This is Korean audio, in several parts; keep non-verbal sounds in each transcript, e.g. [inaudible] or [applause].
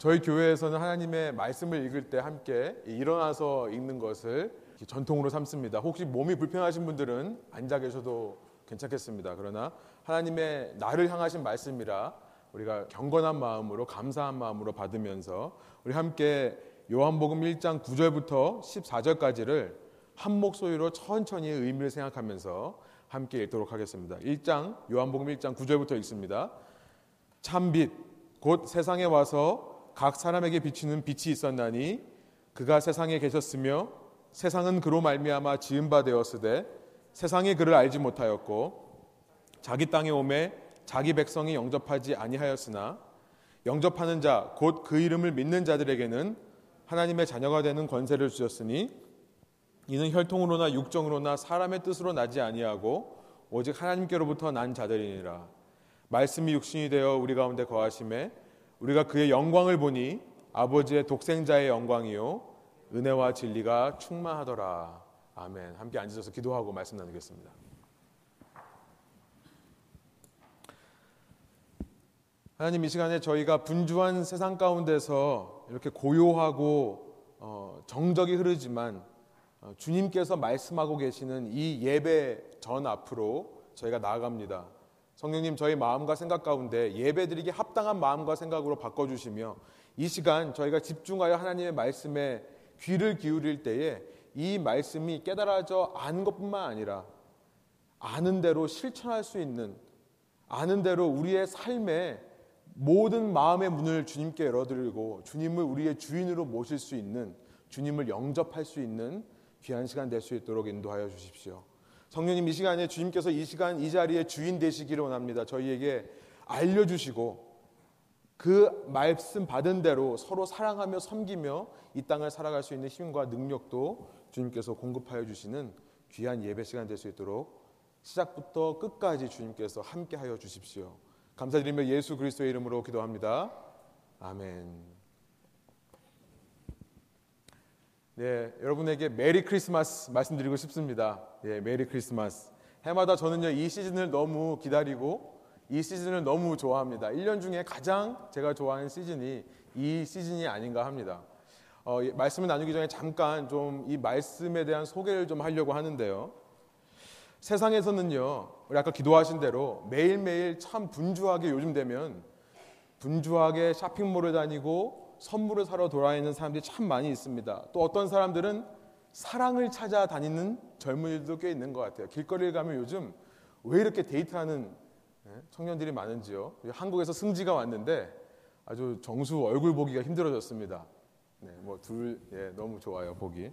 저희 교회에서는 하나님의 말씀을 읽을 때 함께 일어나서 읽는 것을 전통으로 삼습니다. 혹시 몸이 불편하신 분들은 앉아 계셔도 괜찮겠습니다. 그러나 하나님의 나를 향하신 말씀이라 우리가 경건한 마음으로 감사한 마음으로 받으면서 우리 함께 요한복음 1장 9절부터 14절까지를 한 목소리로 천천히 의미를 생각하면서 함께 읽도록 하겠습니다. 1장 요한복음 1장 9절부터 읽습니다. 참빛 곧 세상에 와서 각 사람에게 비추는 빛이 있었나니 그가 세상에 계셨으며 세상은 그로 말미암아 지은 바 되었으되 세상이 그를 알지 못하였고 자기 땅에 오매 자기 백성이 영접하지 아니하였으나 영접하는 자 곧 그 이름을 믿는 자들에게는 하나님의 자녀가 되는 권세를 주셨으니 이는 혈통으로나 육정으로나 사람의 뜻으로 나지 아니하고 오직 하나님께로부터 난 자들이니라. 말씀이 육신이 되어 우리 가운데 거하심에 우리가 그의 영광을 보니 아버지의 독생자의 영광이요 은혜와 진리가 충만하더라 아멘 함께 앉으셔서 기도하고 말씀 나누겠습니다. 하나님 이 시간에 저희가 분주한 세상 가운데서 이렇게 고요하고 어, 정적이 흐르지만 어, 주님께서 말씀하고 계시는 이 예배 전 앞으로 저희가 나아갑니다. 성령님 저희 마음과 생각 가운데 예배드리기 합당한 마음과 생각으로 바꿔주시며 이 시간 저희가 집중하여 하나님의 말씀에 귀를 기울일 때에 이 말씀이 깨달아져 아는 것뿐만 아니라 아는 대로 실천할 수 있는 아는 대로 우리의 삶에 모든 마음의 문을 주님께 열어드리고 주님을 우리의 주인으로 모실 수 있는 주님을 영접할 수 있는 귀한 시간 될 수 있도록 인도하여 주십시오. 성령님 이 시간에 주님께서 이 시간 이 자리에 주인 되시기를 원합니다. 저희에게 알려주시고 그 말씀 받은 대로 서로 사랑하며 섬기며 이 땅을 살아갈 수 있는 힘과 능력도 주님께서 공급하여 주시는 귀한 예배 시간 될 수 있도록 시작부터 끝까지 주님께서 함께하여 주십시오. 감사드리며 예수 그리스도의 이름으로 기도합니다. 아멘. 네, 여러분에게 Merry Christmas 말씀드리고 싶습니다. 예, Merry Christmas. 해마다 저는요, 이 시즌을 너무 기다리고 이 시즌을 너무 좋아합니다. 1년 중에 가장 제가 좋아하는 시즌이 이 시즌이 아닌가 합니다. 어, 말씀을 나누기 전에 잠깐 좀 이 말씀에 대한 소개를 좀 하려고 하는데요. 세상에서는요, 우리 아까 기도하신 대로 매일매일 참 분주하게 요즘 되면 분주하게 쇼핑몰을 다니고 선물을 사러 돌아다니는 사람들이 참 많이 있습니다. 또 어떤 사람들은 사랑을 찾아 다니는 젊은이들도 꽤 있는 것 같아요. 길거리를 가면 요즘 왜 이렇게 데이트하는 예, 청년들이 많은지요. 한국에서 승지가 왔는데 아주 정수 얼굴 보기가 힘들어졌습니다. 네, 뭐둘 예, 너무 좋아요 보기.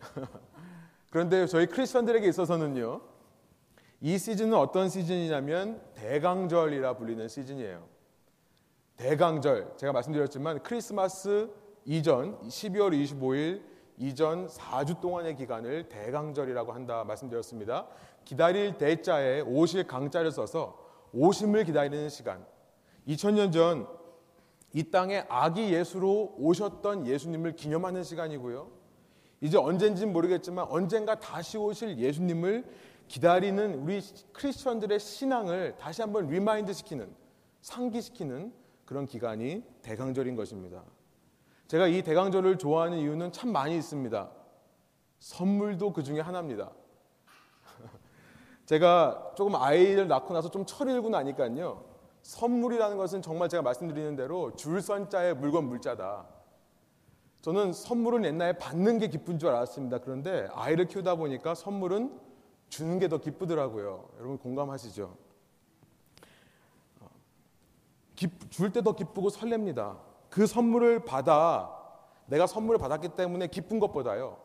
[laughs] 그런데 저희 크리스천들에게 있어서는요. 이 시즌은 어떤 시즌이냐면 대강절이라 불리는 시즌이에요. 대강절. 제가 말씀드렸지만 크리스마스 이전 12월 25일 이전 4주 동안의 기간을 대강절이라고 한다 말씀드렸습니다. 기다릴 대자에 오실 강자를 써서 오심을 기다리는 시간. 2000년 전 이 땅에 아기 예수로 오셨던 예수님을 기념하는 시간이고요. 이제 언젠지는 모르겠지만 언젠가 다시 오실 예수님을 기다리는 우리 크리스천들의 신앙을 다시 한번 remind 시키는 상기시키는 그런 기간이 대강절인 것입니다. 제가 이 대강절을 좋아하는 이유는 참 많이 있습니다. 선물도 그 중에 하나입니다. [laughs] 제가 조금 아이를 낳고 나서 좀 철이 들고 나니까요. 선물이라는 것은 정말 제가 말씀드리는 대로 줄 선 자에 물건 물 자다. 저는 선물은 옛날에 받는 게 기쁜 줄 알았습니다. 그런데 아이를 키우다 보니까 선물은 주는 게 더 기쁘더라고요. 여러분 공감하시죠? 줄 때 더 기쁘고 설렙니다. 그 선물을 받아 내가 선물을 받았기 때문에 기쁜 것보다요.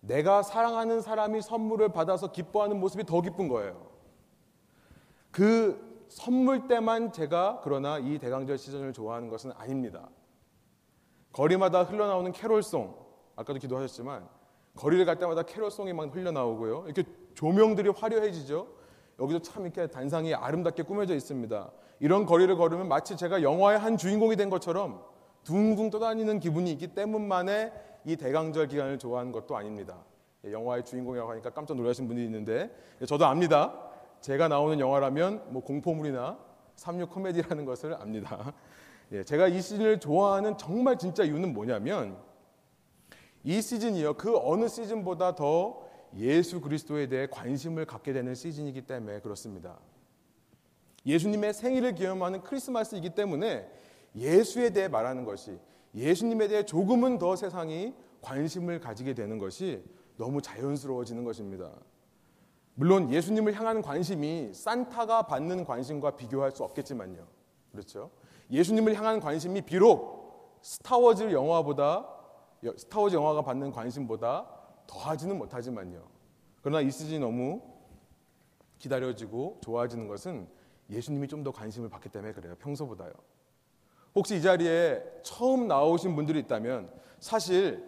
내가 사랑하는 사람이 선물을 받아서 기뻐하는 모습이 더 기쁜 거예요. 그 선물 때만 제가 그러나 이 대강절 시즌을 좋아하는 것은 아닙니다. 거리마다 흘러나오는 캐롤송, 아까도 기도하셨지만 거리를 갈 때마다 캐롤송이 막 흘러나오고요. 이렇게 조명들이 화려해지죠. 여기도 참 이렇게 단상이 아름답게 꾸며져 있습니다. 이런 거리를 걸으면 마치 제가 영화의 한 주인공이 된 것처럼 둥둥 떠다니는 기분이 있기 때문만에 이 대강절 기간을 좋아하는 것도 아닙니다. 예, 영화의 주인공이라고 하니까 깜짝 놀라신 분이 있는데 예, 저도 압니다. 제가 나오는 영화라면 뭐 공포물이나 삼류 코미디라는 것을 압니다. [laughs] 예, 제가 이 시즌을 좋아하는 정말 진짜 이유는 뭐냐면 이 시즌이요 그 어느 시즌보다 더 예수 그리스도에 대해 관심을 갖게 되는 시즌이기 때문에 그렇습니다. 예수님의 생일을 기념하는 크리스마스이기 때문에 예수에 대해 말하는 것이 예수님에 대해 조금은 더 세상이 관심을 가지게 되는 것이 너무 자연스러워지는 것입니다. 물론 예수님을 향하는 관심이 산타가 받는 관심과 비교할 수 없겠지만요. 그렇죠? 예수님을 향한 관심이 비록 스타워즈 영화보다 스타워즈 영화가 받는 관심보다 더하지는 못하지만요. 그러나 이 시즌이 너무 기다려지고 좋아지는 것은 예수님이 좀 더 관심을 받기 때문에 그래요. 평소보다요. 혹시 이 자리에 처음 나오신 분들이 있다면 사실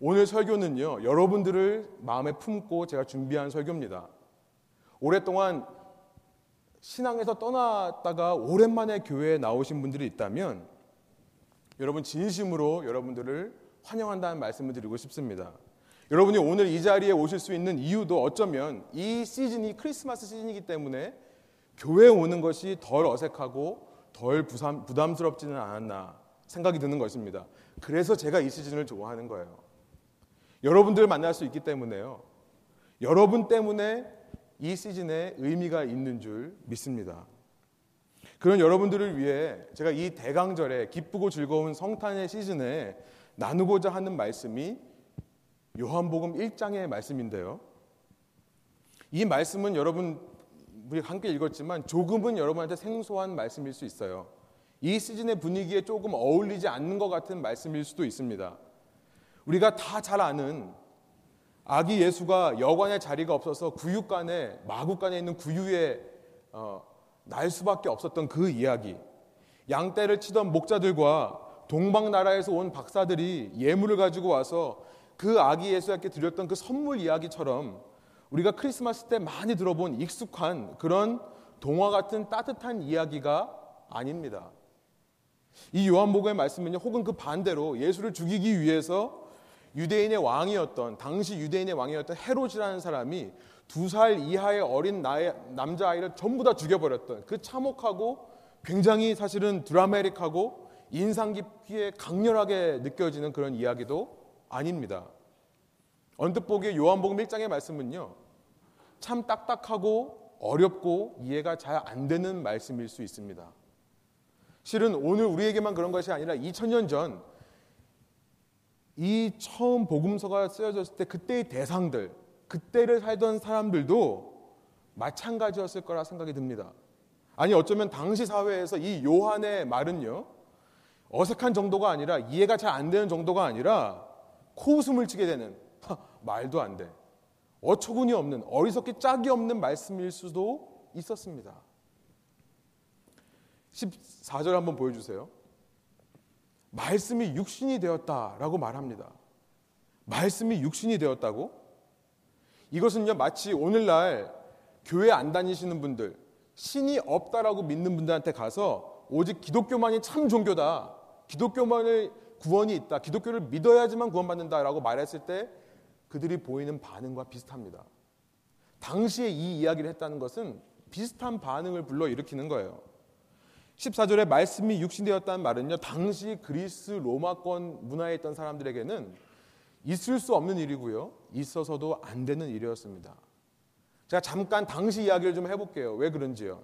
오늘 설교는요. 여러분들을 마음에 품고 제가 준비한 설교입니다. 오랫동안 신앙에서 떠났다가 오랜만에 교회에 나오신 분들이 있다면 여러분 진심으로 여러분들을 환영한다는 말씀을 드리고 싶습니다. 여러분이 오늘 이 자리에 오실 수 있는 이유도 어쩌면 이 시즌이 크리스마스 시즌이기 때문에 교회에 오는 것이 덜 어색하고 덜 부담, 부담스럽지는 않았나 생각이 드는 것입니다. 그래서 제가 이 시즌을 좋아하는 거예요. 여러분들을 만날 수 있기 때문에요. 여러분 때문에 이 시즌에 의미가 있는 줄 믿습니다. 그런 여러분들을 위해 제가 이 대강절에 기쁘고 즐거운 성탄의 시즌에 나누고자 하는 말씀이 요한복음 1장의 말씀인데요. 이 말씀은 여러분 우리 함께 읽었지만 조금은 여러분한테 생소한 말씀일 수 있어요. 이 시즌의 분위기에 조금 어울리지 않는 것 같은 말씀일 수도 있습니다. 우리가 다 잘 아는 아기 예수가 여관의 자리가 없어서 구유관에 마구간에 있는 구유에 어, 날 수밖에 없었던 그 이야기. 양떼를 치던 목자들과 동방 나라에서 온 박사들이 예물을 가지고 와서 그 아기 예수에게 드렸던 그 선물 이야기처럼 우리가 크리스마스 때 많이 들어본 익숙한 그런 동화 같은 따뜻한 이야기가 아닙니다. 이 요한복음의 말씀은요, 혹은 그 반대로 예수를 죽이기 위해서 유대인의 왕이었던 당시 유대인의 왕이었던 헤롯이라는 사람이 두 살 이하의 어린 남자 아이를 전부 다 죽여버렸던 그 참혹하고 굉장히 사실은 드라마틱하고 인상 깊게 강렬하게 느껴지는 그런 이야기도 아닙니다. 언뜻 보기에 요한복음 1장의 말씀은요. 참 딱딱하고 어렵고 이해가 잘 안 되는 말씀일 수 있습니다. 실은 오늘 우리에게만 그런 것이 아니라 2000년 전 이 처음 복음서가 쓰여졌을 때 그때의 대상들, 그때를 살던 사람들도 마찬가지였을 거라 생각이 듭니다. 아니 어쩌면 당시 사회에서 이 요한의 말은요. 어색한 정도가 아니라 이해가 잘 안 되는 정도가 아니라 코웃음을 치게 되는 말도 안 돼. 어처구니 없는 어리석기 짝이 없는 말씀일 수도 있었습니다. 14절 한번 보여주세요. 말씀이 육신이 되었다라고 말합니다. 말씀이 육신이 되었다고? 이것은요, 마치 오늘날 교회 안 다니시는 분들, 신이 없다라고 믿는 분들한테 가서 오직 기독교만이 참 종교다. 기독교만을 구원이 있다. 기독교를 믿어야지만 구원받는다라고 말했을 때 그들이 보이는 반응과 비슷합니다. 당시에 이 이야기를 했다는 것은 비슷한 반응을 불러일으키는 거예요. 14절에 말씀이 육신되었다는 말은요, 당시 그리스 로마권 문화에 있던 사람들에게는 있을 수 없는 일이고요, 있어서도 안 되는 일이었습니다. 제가 잠깐 당시 이야기를 좀 해볼게요. 왜 그런지요.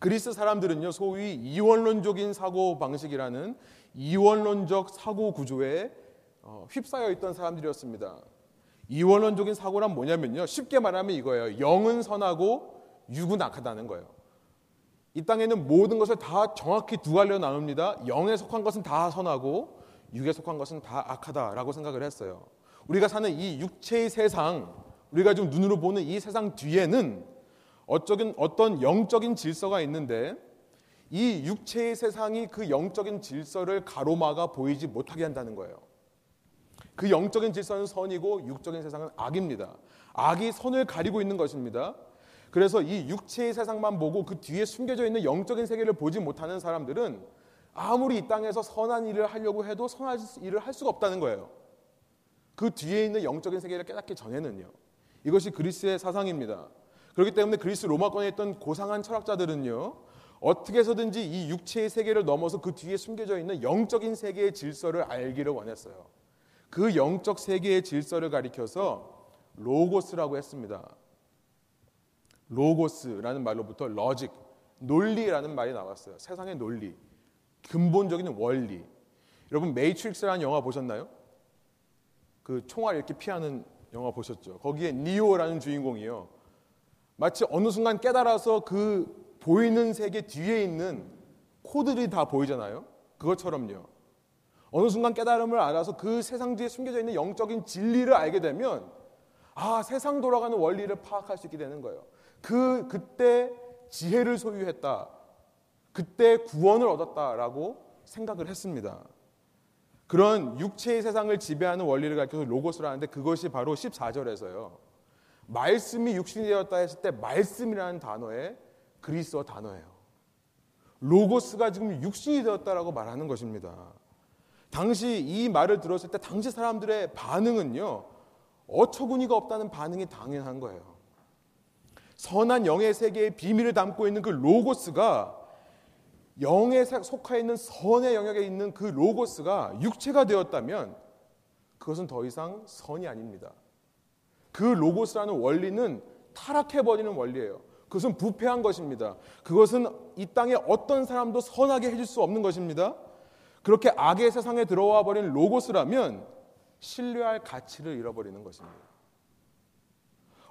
그리스 사람들은요, 소위 이원론적인 사고 방식이라는 이원론적 사고 구조에 어, 휩싸여 있던 사람들이었습니다. 이원론적인 사고란 뭐냐면요. 쉽게 말하면 이거예요. 영은 선하고 육은 악하다는 거예요. 이 땅에는 모든 것을 다 정확히 두 갈래로 나눕니다. 영에 속한 것은 다 선하고 육에 속한 것은 다 악하다라고 생각을 했어요. 우리가 사는 이 육체의 세상, 우리가 지금 눈으로 보는 이 세상 뒤에는 어쩌긴 어떤 영적인 질서가 있는데 이 육체의 세상이 그 영적인 질서를 가로막아 보이지 못하게 한다는 거예요. 그 영적인 질서는 선이고 육적인 세상은 악입니다. 악이 선을 가리고 있는 것입니다. 그래서 이 육체의 세상만 보고 그 뒤에 숨겨져 있는 영적인 세계를 보지 못하는 사람들은 아무리 이 땅에서 선한 일을 하려고 해도 선한 일을 할 수가 없다는 거예요. 그 뒤에 있는 영적인 세계를 깨닫기 전에는요. 이것이 그리스의 사상입니다. 그렇기 때문에 그리스 로마권에 있던 고상한 철학자들은요. 어떻게 해서든지 이 육체의 세계를 넘어서 그 뒤에 숨겨져 있는 영적인 세계의 질서를 알기를 원했어요. 그 영적 세계의 질서를 가리켜서 로고스라고 했습니다. 로고스라는 말로부터 logic, 논리라는 말이 나왔어요. 세상의 논리, 근본적인 원리. 여러분 Matrix라는 영화 보셨나요? 그 총알 이렇게 피하는 영화 보셨죠? 거기에 Neo라는 주인공이요. 마치 어느 순간 깨달아서 그 보이는 세계 뒤에 있는 코드들이 다 보이잖아요. 그것처럼요. 어느 순간 깨달음을 알아서 그 세상 뒤에 숨겨져 있는 영적인 진리를 알게 되면 아, 세상 돌아가는 원리를 파악할 수 있게 되는 거예요. 그 그때 지혜를 소유했다. 그때 구원을 얻었다라고 생각을 했습니다. 그런 육체의 세상을 지배하는 원리를 가르쳐서 로고스를 하는데 그것이 바로 14절에서요. 말씀이 육신이 되었다 했을 때 말씀이라는 단어의 그리스어 단어예요. 로고스가 지금 육신이 되었다라고 말하는 것입니다. 당시 이 말을 들었을 때 당시 사람들의 반응은요. 어처구니가 없다는 반응이 당연한 거예요. 선한 영의 세계의 비밀을 담고 있는 그 로고스가 영에 속해 있는 선의 영역에 있는 그 로고스가 육체가 되었다면 그것은 더 이상 선이 아닙니다. 그 로고스라는 원리는 타락해버리는 원리예요. 그것은 부패한 것입니다. 그것은 이 땅에 어떤 사람도 선하게 해줄 수 없는 것입니다. 그렇게 악의 세상에 들어와 버린 로고스라면 신뢰할 가치를 잃어버리는 것입니다.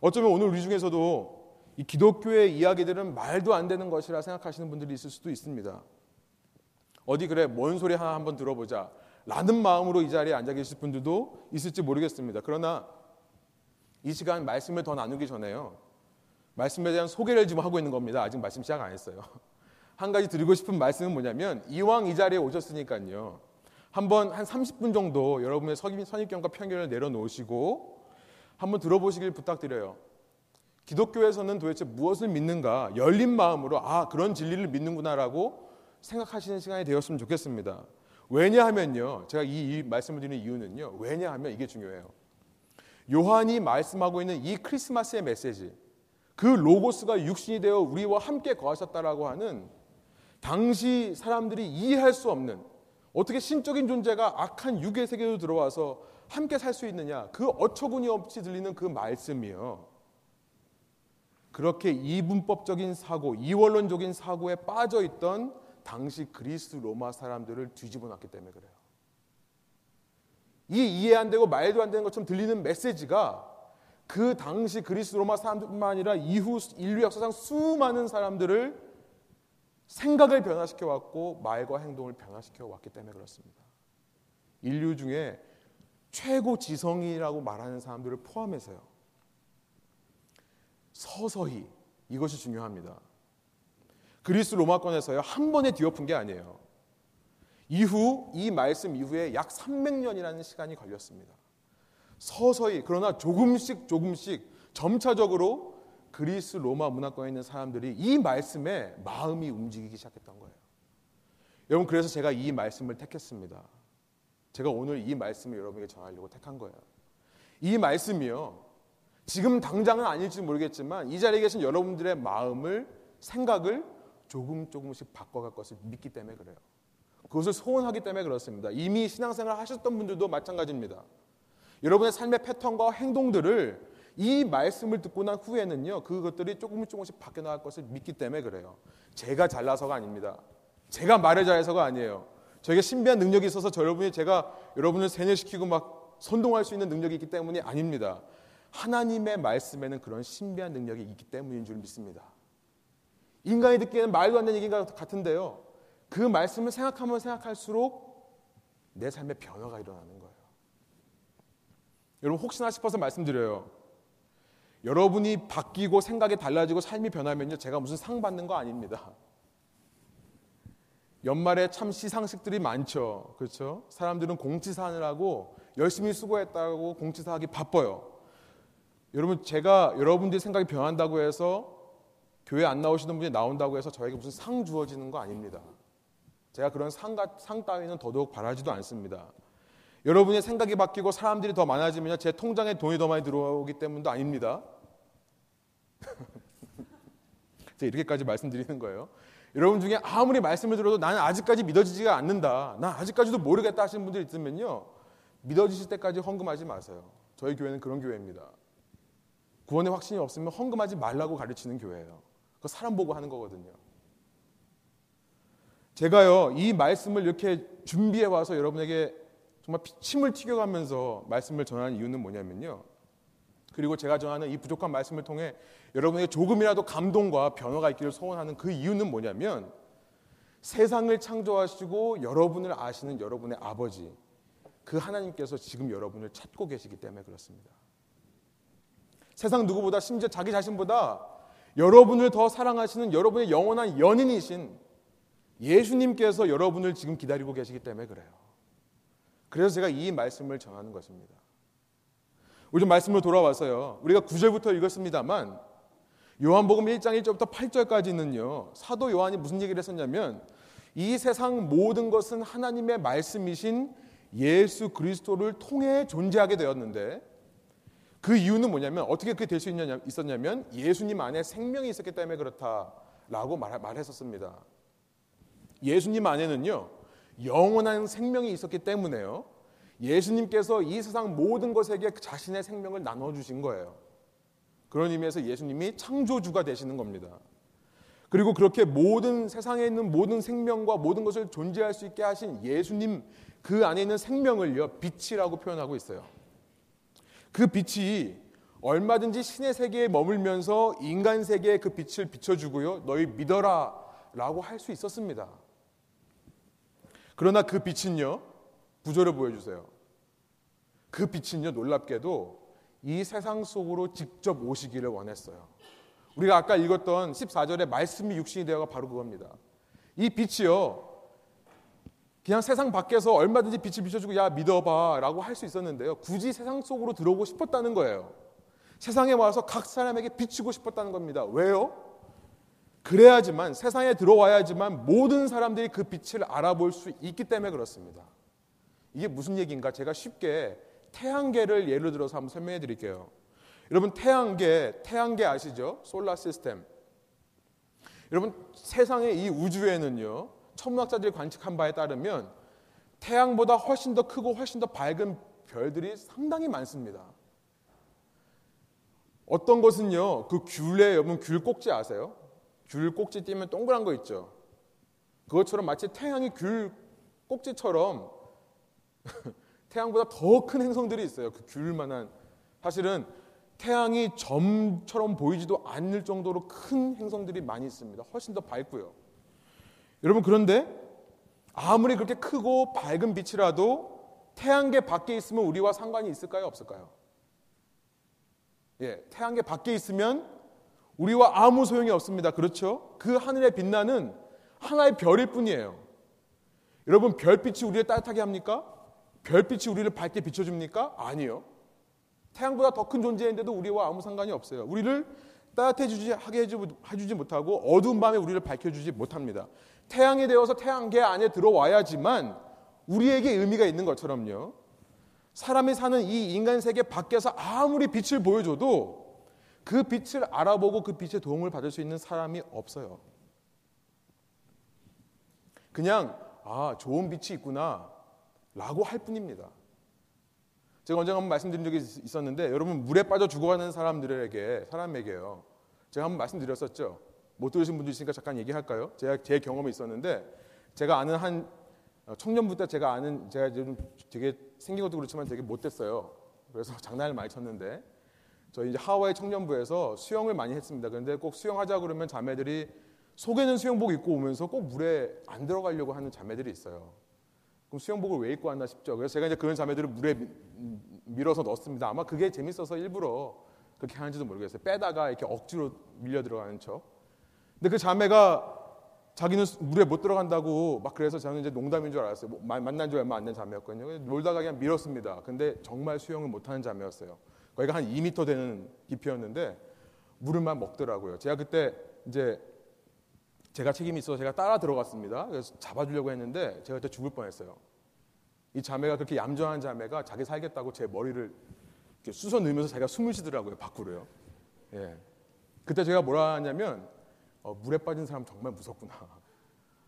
어쩌면 오늘 우리 중에서도 이 기독교의 이야기들은 말도 안 되는 것이라 생각하시는 분들이 있을 수도 있습니다. 어디 그래 뭔 소리 하나 한번 들어보자 라는 마음으로 이 자리에 앉아 계실 분들도 있을지 모르겠습니다. 그러나 이 시간 말씀을 더 나누기 전에요. 말씀에 대한 소개를 지금 하고 있는 겁니다. 아직 말씀 시작 안 했어요. 한 가지 드리고 싶은 말씀은 뭐냐면 이왕 이 자리에 오셨으니까요. 한번 한 30분 정도 여러분의 선입견과 편견을 내려놓으시고 한번 들어보시길 부탁드려요. 기독교에서는 도대체 무엇을 믿는가 열린 마음으로 아 그런 진리를 믿는구나라고 생각하시는 시간이 되었으면 좋겠습니다. 왜냐하면요, 제가 이, 이 말씀을 드리는 이유는요. 왜냐하면 이게 중요해요. 요한이 말씀하고 있는 이 크리스마스의 메시지, 그 로고스가 육신이 되어 우리와 함께 거하셨다라고 하는 당시 사람들이 이해할 수 없는 어떻게 신적인 존재가 악한 육의 세계로 들어와서 함께 살 수 있느냐 그 어처구니 없이 들리는 그 말씀이요. 그렇게 이분법적인 사고, 이원론적인 사고에 빠져 있던 당시 그리스 로마 사람들을 뒤집어 놨기 때문에 그래요. 이 이해 안 되고 말도 안 되는 것처럼 들리는 메시지가 그 당시 그리스 로마 사람들뿐만 아니라 이후 인류 역사상 수많은 사람들을 생각을 변화시켜 왔고 말과 행동을 변화시켜 왔기 때문에 그렇습니다. 인류 중에 최고 지성이라고 말하는 사람들을 포함해서요. 서서히 이것이 중요합니다. 그리스 로마권에서요 한 번에 뒤엎은 게 아니에요. 이후 이 말씀 이후에 약 300년이라는 시간이 걸렸습니다. 서서히 그러나 조금씩 조금씩 점차적으로 그리스 로마 문화권에 있는 사람들이 이 말씀에 마음이 움직이기 시작했던 거예요. 여러분 그래서 제가 이 말씀을 택했습니다. 제가 오늘 이 말씀을 여러분에게 전하려고 택한 거예요. 이 말씀이요. 지금 당장은 아닐지 모르겠지만 이 자리에 계신 여러분들의 마음을 생각을 조금 조금씩 바꿔갈 것을 믿기 때문에 그래요. 그것을 소원하기 때문에 그렇습니다. 이미 신앙생활 하셨던 분들도 마찬가지입니다. 여러분의 삶의 패턴과 행동들을 이 말씀을 듣고 난 후에는요, 그것들이 조금 조금씩 바뀌어 나갈 것을 믿기 때문에 그래요. 제가 잘나서가 아닙니다. 제가 말을 잘해서가 아니에요. 저에게 신비한 능력이 있어서 저 여러분이 제가 여러분을 세뇌시키고 막 선동할 수 있는 능력이 있기 때문이 아닙니다. 하나님의 말씀에는 그런 신비한 능력이 있기 때문인 줄 믿습니다. 인간이 듣기에는 말도 안 되는 얘기 같은데요. 그 말씀을 생각하면 생각할수록 내 삶에 변화가 일어나는 거예요. 여러분 혹시나 싶어서 말씀드려요. 여러분이 바뀌고 생각이 달라지고 삶이 변하면요. 제가 무슨 상 받는 거 아닙니다. 연말에 참 시상식들이 많죠. 그렇죠? 사람들은 공지사 하느라고 열심히 수고했다고 공지사 하기 바빠요. 여러분 제가 여러분들이 생각이 변한다고 해서 교회 안 나오시는 분이 나온다고 해서 저에게 무슨 상 주어지는 거 아닙니다. 제가 그런 상, 상 따위는 더더욱 바라지도 않습니다. 여러분의 생각이 바뀌고 사람들이 더 많아지면 제 통장에 돈이 더 많이 들어오기 때문도 아닙니다. [laughs] 제가 이렇게까지 말씀드리는 거예요. 여러분 중에 아무리 말씀을 들어도 나는 아직까지 믿어지지가 않는다. 난 아직까지도 모르겠다 하시는 분들 있으면요. 믿어지실 때까지 헌금하지 마세요. 저희 교회는 그런 교회입니다. 구원의 확신이 없으면 헌금하지 말라고 가르치는 교회예요. 그 사람 보고 하는 거거든요. 제가요, 이 말씀을 이렇게 준비해 와서 여러분에게 정말 침을 튀겨가면서 말씀을 전하는 이유는 뭐냐면요. 그리고 제가 전하는 이 부족한 말씀을 통해 여러분에게 조금이라도 감동과 변화가 있기를 소원하는 그 이유는 뭐냐면 세상을 창조하시고 여러분을 아시는 여러분의 아버지, 그 하나님께서 지금 여러분을 찾고 계시기 때문에 그렇습니다. 세상 누구보다 심지어 자기 자신보다 여러분을 더 사랑하시는 여러분의 영원한 연인이신 예수님께서 여러분을 지금 기다리고 계시기 때문에 그래요. 그래서 제가 이 말씀을 전하는 것입니다. 우리 좀 말씀으로 돌아와서요. 우리가 9절부터 읽었습니다만 요한복음 1장 1절부터 8절까지는요. 사도 요한이 무슨 얘기를 했었냐면 이 세상 모든 것은 하나님의 말씀이신 예수 그리스도를 통해 존재하게 되었는데 그 이유는 뭐냐면 어떻게 그렇게 될 수 있었냐면 예수님 안에 생명이 있었기 때문에 그렇다라고 말, 말했었습니다. 예수님 안에는요 영원한 생명이 있었기 때문에요 예수님께서 이 세상 모든 것에게 자신의 생명을 나눠 주신 거예요. 그런 의미에서 예수님이 창조주가 되시는 겁니다. 그리고 그렇게 모든 세상에 있는 모든 생명과 모든 것을 존재할 수 있게 하신 예수님 그 안에 있는 생명을요 빛이라고 표현하고 있어요. 그 빛이 얼마든지 신의 세계에 머물면서 인간 세계에 그 빛을 비춰주고요 너희 믿어라 라고 할 수 있었습니다. 그러나 그 빛은요 구조를 보여주세요. 그 빛은요 놀랍게도 이 세상 속으로 직접 오시기를 원했어요. 우리가 아까 읽었던 14절의 말씀이 육신이 되어가 바로 그겁니다. 이 빛이요 그냥 세상 밖에서 얼마든지 빛을 비춰주고 야 믿어봐 라고 할 수 있었는데요. 굳이 세상 속으로 들어오고 싶었다는 거예요. 세상에 와서 각 사람에게 비치고 싶었다는 겁니다. 왜요? 그래야지만 세상에 들어와야지만 모든 사람들이 그 빛을 알아볼 수 있기 때문에 그렇습니다. 이게 무슨 얘기인가? 제가 쉽게 태양계를 예를 들어서 한번 설명해 드릴게요. 여러분 태양계, 태양계 아시죠? 솔라 시스템. 여러분 세상의 이 우주에는요. 천문학자들이 관측한 바에 따르면 태양보다 훨씬 더 크고 훨씬 더 밝은 별들이 상당히 많습니다. 어떤 것은요, 그 귤에 여러분 귤 꼭지 아세요? 귤 꼭지 띄면 동그란 거 있죠. 그것처럼 마치 태양이 귤 꼭지처럼 [laughs] 태양보다 더 큰 행성들이 있어요. 그 귤만한 사실은 태양이 점처럼 보이지도 않을 정도로 큰 행성들이 많이 있습니다. 훨씬 더 밝고요. 여러분 그런데 아무리 그렇게 크고 밝은 빛이라도 태양계 밖에 있으면 우리와 상관이 있을까요? 없을까요? 예, 태양계 밖에 있으면 우리와 아무 소용이 없습니다. 그렇죠? 그 하늘에 빛나는 하나의 별일 뿐이에요. 여러분 별빛이 우리를 따뜻하게 합니까? 별빛이 우리를 밝게 비춰줍니까? 아니요. 태양보다 더 큰 존재인데도 우리와 아무 상관이 없어요. 우리를 따뜻해주지 하게 해주지 못하고 어두운 밤에 우리를 밝혀주지 못합니다. 태양이 되어서 태양계 안에 들어와야지만 우리에게 의미가 있는 것처럼요. 사람이 사는 이 인간 세계 밖에서 아무리 빛을 보여줘도 그 빛을 알아보고 그 빛의 도움을 받을 수 있는 사람이 없어요. 그냥 아 좋은 빛이 있구나 라고 할 뿐입니다. 제가 언제 한번 말씀드린 적이 있었는데 여러분 물에 빠져 죽어가는 사람들에게 사람에게요. 제가 한번 말씀드렸었죠. 못 들으신 분도 있으니까 잠깐 얘기할까요? 제가 제 경험이 있었는데 제가 아는 한 어, 청년부 때 제가 아는 제가 좀 되게 생긴 것도 그렇지만 되게 못됐어요. 그래서 [laughs] 장난을 많이 쳤는데 저희 이제 하와이 청년부에서 수영을 많이 했습니다. 그런데 꼭 수영하자 그러면 자매들이 속에는 수영복 입고 오면서 꼭 물에 안 들어가려고 하는 자매들이 있어요. 그럼 수영복을 왜 입고 왔나 싶죠. 그래서 제가 이제 그런 자매들을 물에 밀어서 넣었습니다. 아마 그게 재밌어서 일부러 그렇게 하는지도 모르겠어요. 빼다가 이렇게 억지로 밀려 들어가는 척. 근데 그 자매가 자기는 물에 못 들어간다고 막 그래서 저는 이제 농담인 줄 알았어요. 뭐 만난 지 얼마 안 된 자매였거든요. 놀다가 그냥 밀었습니다. 근데 정말 수영을 못하는 자매였어요. 거기가 한 2m 되는 깊이였는데 물을만 먹더라고요. 제가 그때 이제 제가 책임이 있어서 제가 따라 들어갔습니다. 그래서 잡아주려고 했는데 제가 그때 죽을 뻔했어요. 이 자매가 그렇게 얌전한 자매가 자기 살겠다고 제 머리를 이렇게 쑤서 넣으면서 자기가 숨을 쉬더라고요. 밖으로요. 예. 그때 제가 뭐라 하냐면 어, 물에 빠진 사람 정말 무섭구나.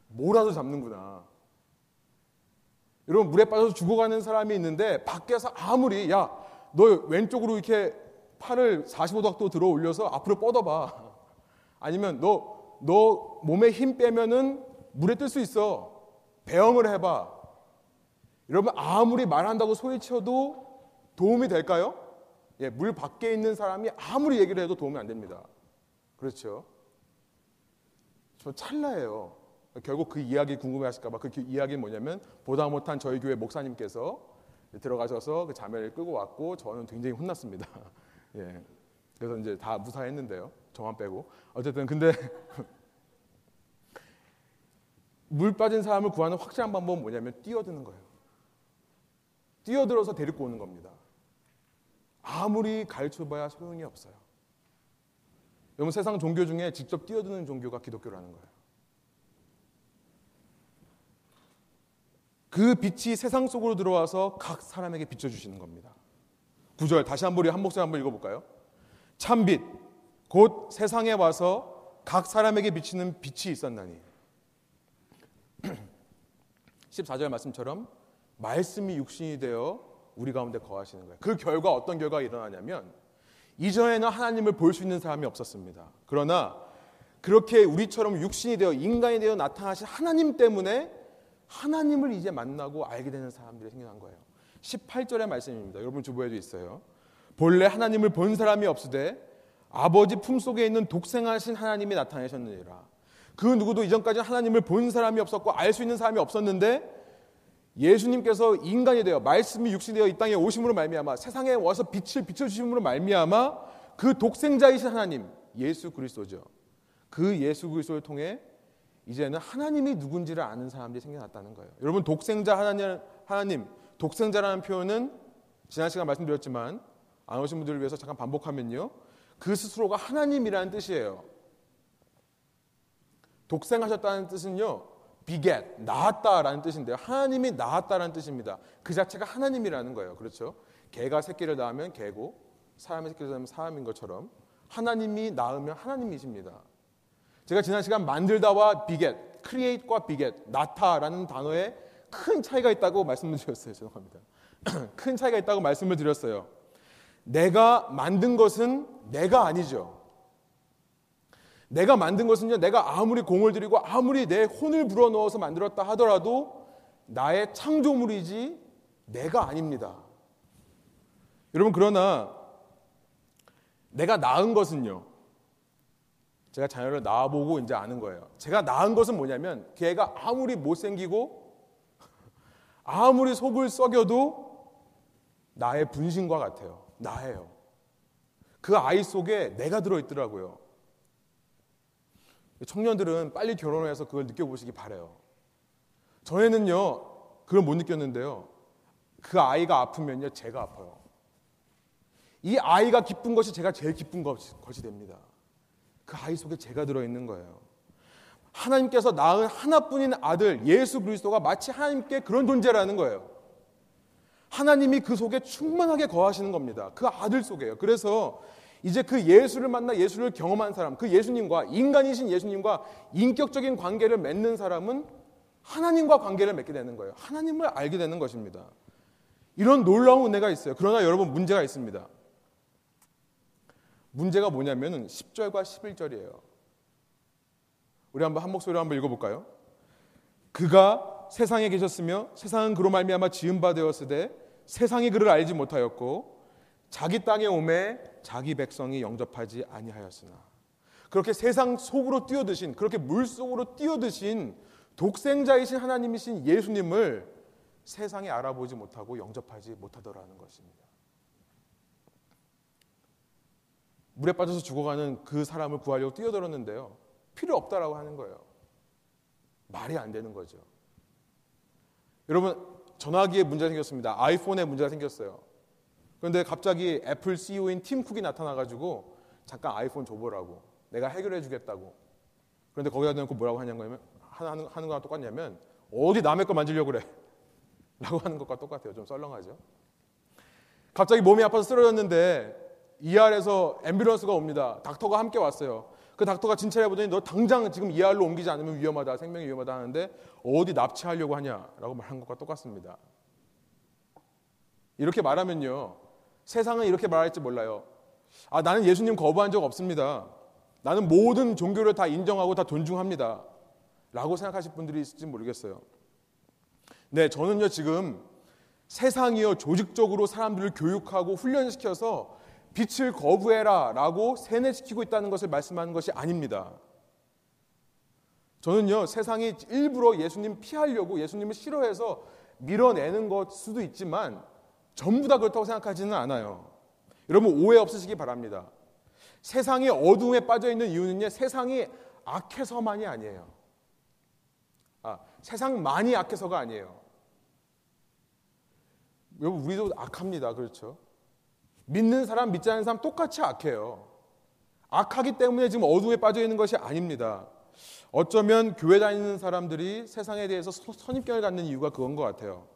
뭐라도 잡는구나. 여러분 물에 빠져서 죽어가는 사람이 있는데 밖에서 아무리 야 너 왼쪽으로 이렇게 팔을 45도 들어 올려서 앞으로 뻗어봐. 아니면 너, 너 몸에 힘 빼면은 물에 뜰 수 있어. 배영을 해봐. 여러분 아무리 말한다고 소리쳐도 도움이 될까요? 예, 물 밖에 있는 사람이 아무리 얘기를 해도 도움이 안 됩니다. 그렇죠? 저 찰나예요. 결국 그 이야기 궁금해 하실까봐 그 이야기는 뭐냐면 보다 못한 저희 교회 목사님께서 들어가셔서 그 자매를 끌고 왔고 저는 굉장히 혼났습니다. [laughs] 예. 그래서 이제 다 무사했는데요. 저만 빼고. 어쨌든 근데 [laughs] 물 빠진 사람을 구하는 확실한 방법은 뭐냐면 뛰어드는 거예요. 뛰어들어서 데리고 오는 겁니다. 아무리 가르쳐봐야 소용이 없어요. 여러분 세상 종교 중에 직접 뛰어드는 종교가 기독교라는 거예요. 그 빛이 세상 속으로 들어와서 각 사람에게 비춰주시는 겁니다. 구절 다시 한 번 우리 한 목소리 한번 읽어볼까요? 참빛 곧 세상에 와서 각 사람에게 비치는 빛이 있었나니 14절 말씀처럼 말씀이 육신이 되어 우리 가운데 거하시는 거예요. 그 결과 어떤 결과가 일어나냐면 이전에는 하나님을 볼 수 있는 사람이 없었습니다. 그러나 그렇게 우리처럼 육신이 되어 인간이 되어 나타나신 하나님 때문에 하나님을 이제 만나고 알게 되는 사람들이 생겨난 거예요. 18절의 말씀입니다. 여러분 주보에도 있어요. 본래 하나님을 본 사람이 없으되 아버지 품속에 있는 독생하신 하나님이 나타나셨느니라. 그 누구도 이전까지 하나님을 본 사람이 없었고 알 수 있는 사람이 없었는데 예수님께서 인간이 되어 말씀이 육신이 되어 이 땅에 오심으로 말미암아 세상에 와서 빛을 비춰 주심으로 말미암아 그 독생자이신 하나님 예수 그리스도죠. 그 예수 그리스도를 통해 이제는 하나님이 누군지를 아는 사람들이 생겨났다는 거예요. 여러분 독생자 하나님, 하나님 독생자라는 표현은 지난 시간 말씀드렸지만 안 오신 분들을 위해서 잠깐 반복하면요. 그 스스로가 하나님이라는 뜻이에요. 독생하셨다는 뜻은요. 비겟, 낳았다라는 뜻인데요. 하나님이 낳았다라는 뜻입니다. 그 자체가 하나님이라는 거예요. 그렇죠? 개가 새끼를 낳으면 개고 사람의 새끼를 낳으면 사람인 것처럼 하나님이 낳으면 하나님이십니다. 제가 지난 시간 만들다와 비겟, 크리에이트과 비겟, 나타라는 단어에 큰 차이가 있다고 말씀을 드렸어요. 죄송합니다. [clears throat] 큰 차이가 있다고 말씀을 드렸어요. 내가 만든 것은 내가 아니죠. 내가 만든 것은요, 내가 아무리 공을 들이고 아무리 내 혼을 불어넣어서 만들었다 하더라도 나의 창조물이지 내가 아닙니다. 여러분, 그러나 내가 낳은 것은요, 제가 자녀를 낳아보고 이제 아는 거예요. 제가 낳은 것은 뭐냐면 걔가 아무리 못생기고 [laughs] 아무리 속을 썩여도 나의 분신과 같아요. 나예요. 그 아이 속에 내가 들어있더라고요. 청년들은 빨리 결혼해서 그걸 느껴보시기 바래요. 전에는요, 그걸 못 느꼈는데요. 그 아이가 아프면요, 제가 아파요. 이 아이가 기쁜 것이 제가 제일 기쁜 것이, 것이 됩니다. 그 아이 속에 제가 들어 있는 거예요. 하나님께서 낳은 하나뿐인 아들 예수 그리스도가 마치 하나님께 그런 존재라는 거예요. 하나님이 그 속에 충만하게 거하시는 겁니다. 그 아들 속에요. 그래서 이제 그 예수를 만나 예수를 경험한 사람, 그 예수님과 인간이신 예수님과 인격적인 관계를 맺는 사람은 하나님과 관계를 맺게 되는 거예요. 하나님을 알게 되는 것입니다. 이런 놀라운 은혜가 있어요. 그러나 여러분 문제가 있습니다. 문제가 뭐냐면 10절과 11절이에요. 우리 한번 한 목소리로 한번 읽어 볼까요? 그가 세상에 계셨으며 세상은 그로 말미암아 지은 바 되었으되 세상이 그를 알지 못하였고 자기 땅에 오매 자기 백성이 영접하지 아니하였으나 그렇게 세상 속으로 뛰어드신 그렇게 물 속으로 뛰어드신 독생자이신 하나님이신 예수님을 세상에 알아보지 못하고 영접하지 못하더라는 것입니다. 물에 빠져서 죽어가는 그 사람을 구하려고 뛰어들었는데요. 필요 없다라고 하는 거예요. 말이 안 되는 거죠. 여러분, 전화기에 문제가 생겼습니다. 아이폰에 문제가 생겼어요. 그런데 갑자기 애플 CEO인 팀 쿡이 나타나가지고 잠깐 아이폰 줘보라고. 내가 해결해 주겠다고. 그런데 거기다 대놓고 뭐라고 하냐면, 하는, 하는 거랑 똑같냐면, 어디 남의 거 만지려고 그래. [laughs] 라고 하는 것과 똑같아요. 좀 썰렁하죠. 갑자기 몸이 아파서 쓰러졌는데 ER에서 앰뷸런스가 옵니다. 닥터가 함께 왔어요. 그 닥터가 진찰해 보더니 너 당장 지금 ER로 옮기지 않으면 위험하다, 생명이 위험하다 하는데 어디 납치하려고 하냐라고 말한 것과 똑같습니다. 이렇게 말하면요. 세상은 이렇게 말할지 몰라요. 아, 나는 예수님 거부한 적 없습니다. 나는 모든 종교를 다 인정하고 다 존중합니다. 라고 생각하실 분들이 있을지 모르겠어요. 네, 저는요, 지금 세상이요, 조직적으로 사람들을 교육하고 훈련시켜서 빛을 거부해라 라고 세뇌시키고 있다는 것을 말씀하는 것이 아닙니다. 저는요, 세상이 일부러 예수님 피하려고 예수님을 싫어해서 밀어내는 것 수도 있지만 전부 다 그렇다고 생각하지는 않아요. 여러분 오해 없으시기 바랍니다. 세상이 어둠에 빠져 있는 이유는요, 세상이 악해서만이 아니에요. 아, 세상 많이 악해서가 아니에요. 여러분 우리도 악합니다. 그렇죠? 믿는 사람, 믿지 않는 사람 똑같이 악해요. 악하기 때문에 지금 어둠에 빠져 있는 것이 아닙니다. 어쩌면 교회 다니는 사람들이 세상에 대해서 선입견을 갖는 이유가 그건 것 같아요.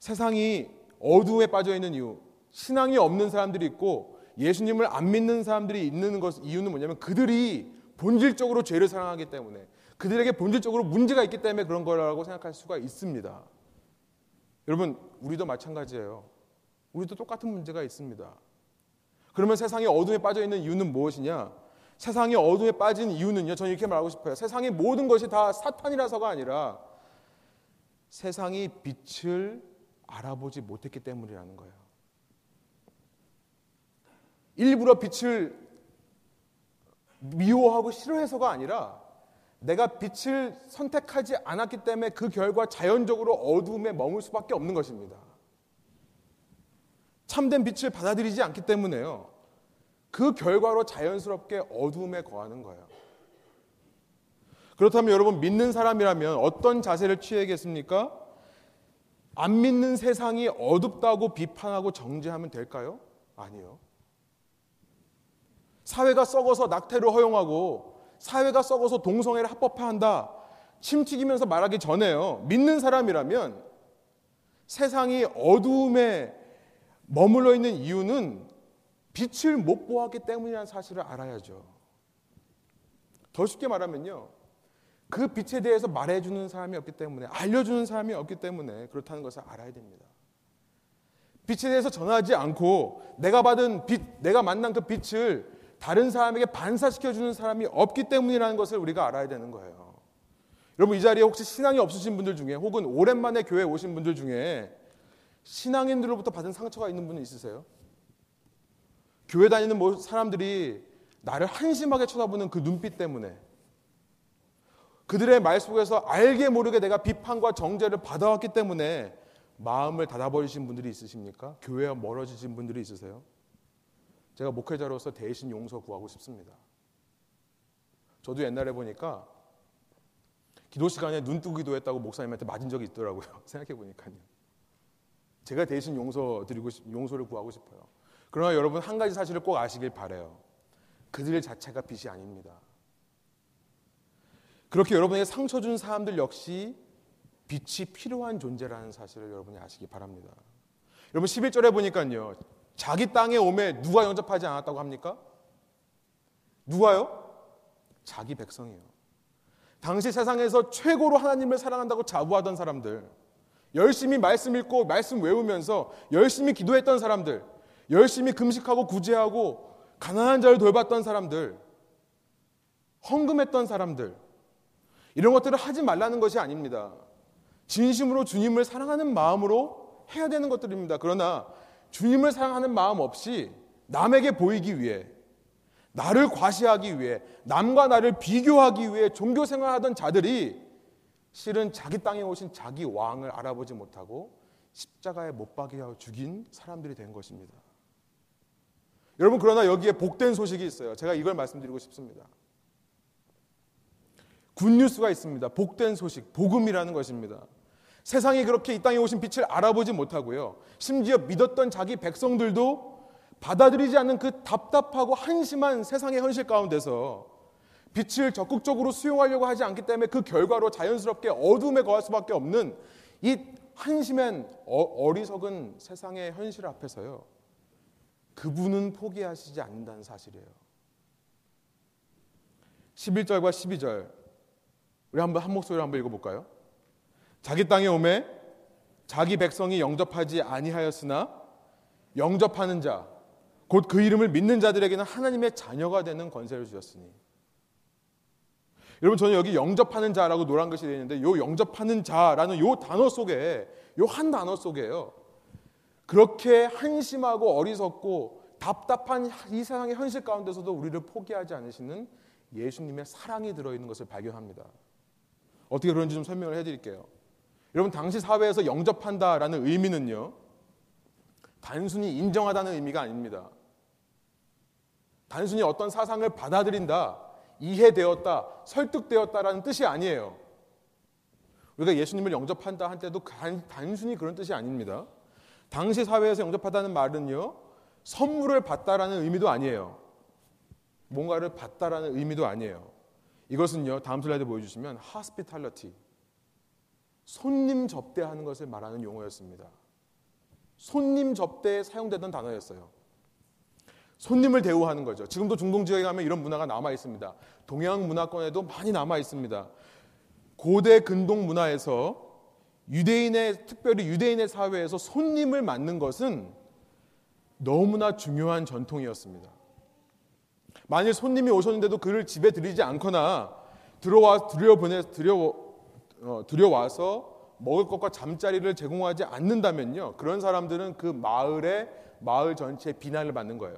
세상이 어둠에 빠져 있는 이유, 신앙이 없는 사람들이 있고 예수님을 안 믿는 사람들이 있는 것 이유는 뭐냐면 그들이 본질적으로 죄를 사랑하기 때문에 그들에게 본질적으로 문제가 있기 때문에 그런 거라고 생각할 수가 있습니다. 여러분, 우리도 마찬가지예요. 우리도 똑같은 문제가 있습니다. 그러면 세상이 어둠에 빠져 있는 이유는 무엇이냐? 세상이 어둠에 빠진 이유는요. 저는 이렇게 말하고 싶어요. 세상의 모든 것이 다 사탄이라서가 아니라 세상이 빛을 알아보지 못했기 때문이라는 거예요. 일부러 빛을 미워하고 싫어해서가 아니라 내가 빛을 선택하지 않았기 때문에 그 결과 자연적으로 어둠에 머물 수밖에 없는 것입니다. 참된 빛을 받아들이지 않기 때문에요. 그 결과로 자연스럽게 어둠에 거하는 거예요. 그렇다면 여러분 믿는 사람이라면 어떤 자세를 취해야겠습니까? 안 믿는 세상이 어둡다고 비판하고 정죄하면 될까요? 아니요. 사회가 썩어서 낙태를 허용하고 사회가 썩어서 동성애를 합법화한다. 침튀기면서 말하기 전에요. 믿는 사람이라면 세상이 어두움에 머물러 있는 이유는 빛을 못 보았기 때문이라는 사실을 알아야죠. 더 쉽게 말하면요. 그 빛에 대해서 말해주는 사람이 없기 때문에, 알려주는 사람이 없기 때문에 그렇다는 것을 알아야 됩니다. 빛에 대해서 전하지 않고 내가 받은 빛, 내가 만난 그 빛을 다른 사람에게 반사시켜주는 사람이 없기 때문이라는 것을 우리가 알아야 되는 거예요. 여러분 이 자리에 혹시 신앙이 없으신 분들 중에 혹은 오랜만에 교회에 오신 분들 중에 신앙인들로부터 받은 상처가 있는 분은 있으세요? 교회 다니는 뭐 사람들이 나를 한심하게 쳐다보는 그 눈빛 때문에 그들의 말 속에서 알게 모르게 내가 비판과 정죄를 받아왔기 때문에 마음을 닫아버리신 분들이 있으십니까? 교회와 멀어지신 분들이 있으세요? 제가 목회자로서 대신 용서 구하고 싶습니다. 저도 옛날에 보니까 기도 시간에 눈 뜨고 기도했다고 목사님한테 맞은 적이 있더라고요. [laughs] 생각해 보니까요. 제가 대신 용서 드리고 용서를 구하고 싶어요. 그러나 여러분 한 가지 사실을 꼭 아시길 바래요. 그들 자체가 빛이 아닙니다. 그렇게 여러분에게 상처 준 사람들 역시 빛이 필요한 존재라는 사실을 여러분이 아시기 바랍니다. 여러분 11절에 보니까요. 자기 땅에 오매 누가 영접하지 않았다고 합니까? 누가요? 자기 백성이요. 당시 세상에서 최고로 하나님을 사랑한다고 자부하던 사람들, 열심히 말씀 읽고 말씀 외우면서 열심히 기도했던 사람들, 열심히 금식하고 구제하고 가난한 자를 돌봤던 사람들, 헌금했던 사람들, 이런 것들을 하지 말라는 것이 아닙니다. 진심으로 주님을 사랑하는 마음으로 해야 되는 것들입니다. 그러나 주님을 사랑하는 마음 없이 남에게 보이기 위해 나를 과시하기 위해 남과 나를 비교하기 위해 종교 생활하던 자들이 실은 자기 땅에 오신 자기 왕을 알아보지 못하고 십자가에 못 박여 죽인 사람들이 된 것입니다. 여러분 그러나 여기에 복된 소식이 있어요. 제가 이걸 말씀드리고 싶습니다. 굿뉴스가 있습니다. 복된 소식, 복음이라는 것입니다. 세상이 그렇게 이 땅에 오신 빛을 알아보지 못하고요. 심지어 믿었던 자기 백성들도 받아들이지 않는 그 답답하고 한심한 세상의 현실 가운데서 빛을 적극적으로 수용하려고 하지 않기 때문에 그 결과로 자연스럽게 어둠에 거할 수밖에 없는 이 한심한 어, 리석은 세상의 현실 앞에서요. 그분은 포기하시지 않는다는 사실이에요. 11절과 12절 우리 한번 한 목소리로 한번 읽어볼까요? 자기 땅에 오매 자기 백성이 영접하지 아니하였으나 영접하는 자 곧 그 이름을 믿는 자들에게는 하나님의 자녀가 되는 권세를 주셨으니 여러분 저는 여기 영접하는 자라고 노란 글씨 되어 있는데 요 영접하는 자라는 요 단어 속에 요 한 단어 속에요. 그렇게 한심하고 어리석고 답답한 이 세상의 현실 가운데서도 우리를 포기하지 않으시는 예수님의 사랑이 들어있는 것을 발견합니다. 어떻게 그런지 좀 설명을 해드릴게요. 여러분 당시 사회에서 영접한다라는 의미는요 단순히 인정하다는 의미가 아닙니다. 단순히 어떤 사상을 받아들인다, 이해되었다, 설득되었다라는 뜻이 아니에요. 우리가 예수님을 영접한다 할 때도 단순히 그런 뜻이 아닙니다. 당시 사회에서 영접하다는 말은요 선물을 받다라는 의미도 아니에요. 뭔가를 받다라는 의미도 아니에요. 이것은요 다음 슬라이드 보여주시면 hospitality 손님 접대하는 것을 말하는 용어였습니다. 손님 접대에 사용되던 단어였어요. 손님을 대우하는 거죠. 지금도 중동 지역에 가면 이런 문화가 남아 있습니다. 동양 문화권에도 많이 남아 있습니다. 고대 근동 문화에서 유대인의 특별히 유대인의 사회에서 손님을 맞는 것은 너무나 중요한 전통이었습니다. 만일 손님이 오셨는데도 그를 집에 들이지 않거나 들어와 들여 보내 들여 어, 들여와서 먹을 것과 잠자리를 제공하지 않는다면요. 그런 사람들은 그 마을의 마을 전체에 비난을 받는 거예요.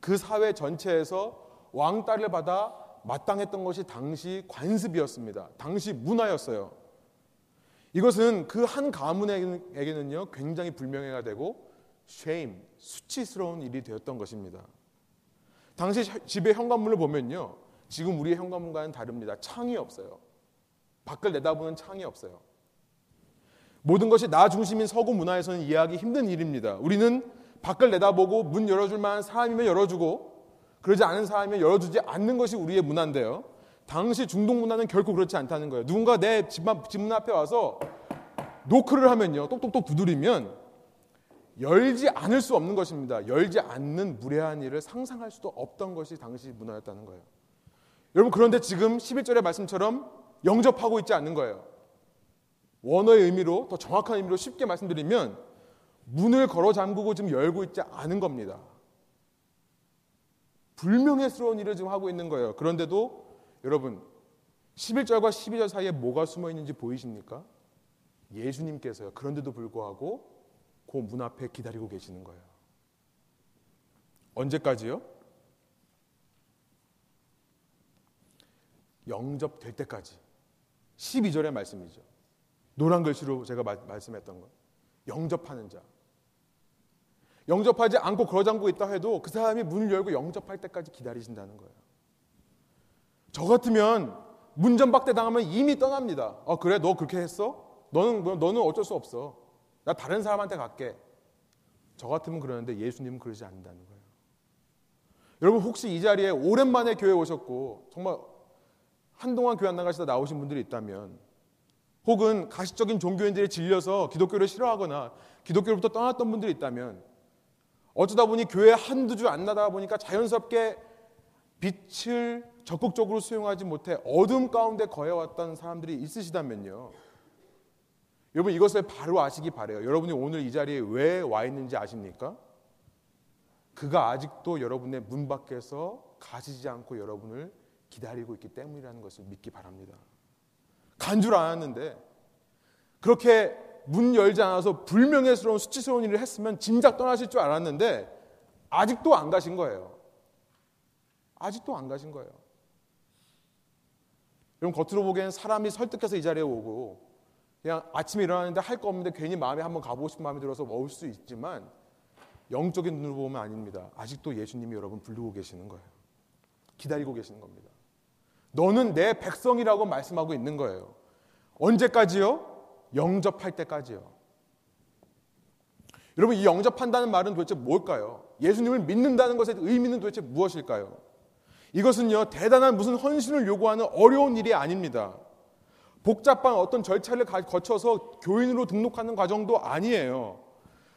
그 사회 전체에서 왕따를 받아 마땅했던 것이 당시 관습이었습니다. 당시 문화였어요. 이것은 그 한 가문에게는요 굉장히 불명예가 되고 shame 수치스러운 일이 되었던 것입니다. 당시 집의 현관문을 보면요 지금 우리의 현관문과는 다릅니다. 창이 없어요. 밖을 내다보는 창이 없어요. 모든 것이 나 중심인 서구 문화에서는 이해하기 힘든 일입니다. 우리는 밖을 내다보고 문 열어줄 만한 사람이면 열어주고 그러지 않은 사람이면 열어주지 않는 것이 우리의 문화인데요. 당시 중동 문화는 결코 그렇지 않다는 거예요. 누군가 내 집, 문 앞에 와서 노크를 하면요. 똑똑똑 두드리면 열지 않을 수 없는 것입니다. 열지 않는 무례한 일을 상상할 수도 없던 것이 당시 문화였다는 거예요. 여러분 그런데 지금 11절의 말씀처럼 영접하고 있지 않는 거예요. 원어의 의미로 더 정확한 의미로 쉽게 말씀드리면 문을 걸어 잠그고 지금 열고 있지 않은 겁니다. 불명예스러운 일을 지금 하고 있는 거예요. 그런데도 여러분 11절과 12절 사이에 뭐가 숨어 있는지 보이십니까? 예수님께서요. 그런데도 불구하고 그 문 앞에 기다리고 계시는 거예요. 언제까지요? 영접될 때까지. 12절의 말씀이죠. 노란 글씨로 제가 마, 말씀했던 것. 영접하는 자. 영접하지 않고 걸어 잠고 있다 해도 그 사람이 문을 열고 영접할 때까지 기다리신다는 거예요. 저 같으면 문전박대 당하면 이미 떠납니다. 어, 그래? 너 그렇게 했어? 너는, 너는 어쩔 수 없어. 나 다른 사람한테 갈게. 저 같으면 그러는데 예수님은 그러지 않는다는 거예요. 여러분 혹시 이 자리에 오랜만에 교회 오셨고 정말 한동안 교회 안 나가시다 나오신 분들이 있다면 혹은 가시적인 종교인들에 질려서 기독교를 싫어하거나 기독교로부터 떠났던 분들이 있다면 어쩌다 보니 교회 한두 주 안 나다 보니까 자연스럽게 빛을 적극적으로 수용하지 못해 어둠 가운데 거해왔던 사람들이 있으시다면요. 여러분 이것을 바로 아시기 바래요. 여러분이 오늘 이 자리에 왜 와 있는지 아십니까? 그가 아직도 여러분의 문 밖에서 가시지 않고 여러분을 기다리고 있기 때문이라는 것을 믿기 바랍니다. 간 줄 알았는데 그렇게 문 열지 않아서 불명예스러운 수치스러운 일을 했으면 진작 떠나실 줄 알았는데 아직도 안 가신 거예요. 아직도 안 가신 거예요. 여러분 겉으로 보기엔 사람이 설득해서 이 자리에 오고 그냥 아침에 일어나는데 할 거 없는데 괜히 마음에 한번 가보고 싶은 마음이 들어서 올 수 있지만 영적인 눈으로 보면 아닙니다. 아직도 예수님이 여러분 부르고 계시는 거예요. 기다리고 계시는 겁니다. 너는 내 백성이라고 말씀하고 있는 거예요. 언제까지요? 영접할 때까지요. 여러분, 이 영접한다는 말은 도대체 뭘까요? 예수님을 믿는다는 것의 의미는 도대체 무엇일까요? 이것은요, 대단한 무슨 헌신을 요구하는 어려운 일이 아닙니다. 복잡한 어떤 절차를 거쳐서 교인으로 등록하는 과정도 아니에요.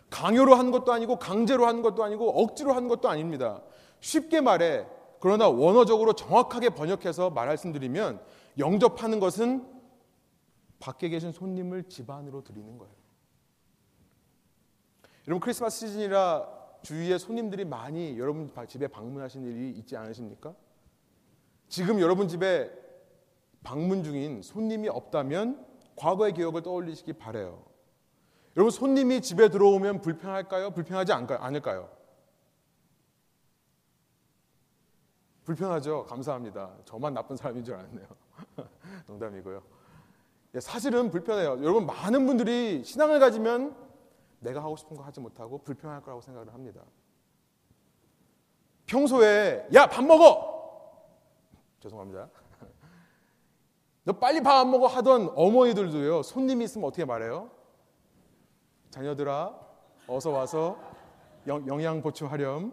강요로 한 것도 아니고 강제로 한 것도 아니고 억지로 한 것도 아닙니다. 쉽게 말해 그러나 원어적으로 정확하게 번역해서 말씀드리면 영접하는 것은 밖에 계신 손님을 집 안으로 드리는 거예요. 여러분 크리스마스 시즌이라 주위에 손님들이 많이 여러분 집에 방문하신 일이 있지 않으십니까? 지금 여러분 집에 방문 중인 손님이 없다면 과거의 기억을 떠올리시기 바래요. 여러분 손님이 집에 들어오면 불편할까요? 불편하지 않을까요? 불편하죠. 감사합니다. 저만 나쁜 사람인 줄 알았네요. [laughs] 농담이고요. 예, 사실은 불편해요. 여러분 많은 분들이 신앙을 가지면 내가 하고 싶은 거 하지 못하고 불편할 거라고 생각을 합니다. 평소에 야 밥 먹어 죄송합니다. 너 빨리 밥 안 먹어 하던 어머니들도요 손님이 있으면 어떻게 말해요? 자녀들아 어서 와서 영, 영양 보충하렴.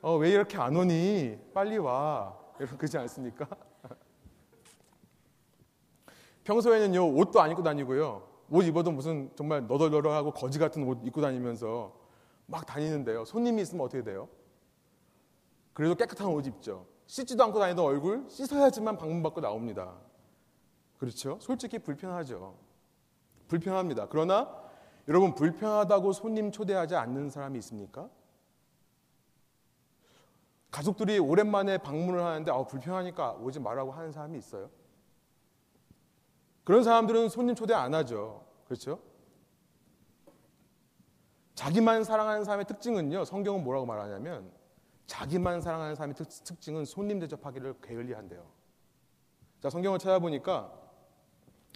어, 왜 이렇게 안 오니? 빨리 와. 여러분 그지 않습니까? [laughs] 평소에는요 옷도 안 입고 다니고요 옷 입어도 무슨 정말 너덜너덜하고 거지 같은 옷 입고 다니면서 막 다니는데요 손님이 있으면 어떻게 돼요? 그래도 깨끗한 옷 입죠 씻지도 않고 다니던 얼굴 씻어야지만 방문 받고 나옵니다 그렇죠? 솔직히 불편하죠 불편합니다 그러나 여러분 불편하다고 손님 초대하지 않는 사람이 있습니까? 가족들이 오랜만에 방문을 하는데 아, 불편하니까 오지 말라고 하는 사람이 있어요. 그런 사람들은 손님 초대 안 하죠. 그렇죠? 자기만 사랑하는 사람의 특징은요. 성경은 뭐라고 말하냐면 자기만 사랑하는 사람의 특, 증은 손님 대접하기를 게을리한대요. 자, 성경을 찾아보니까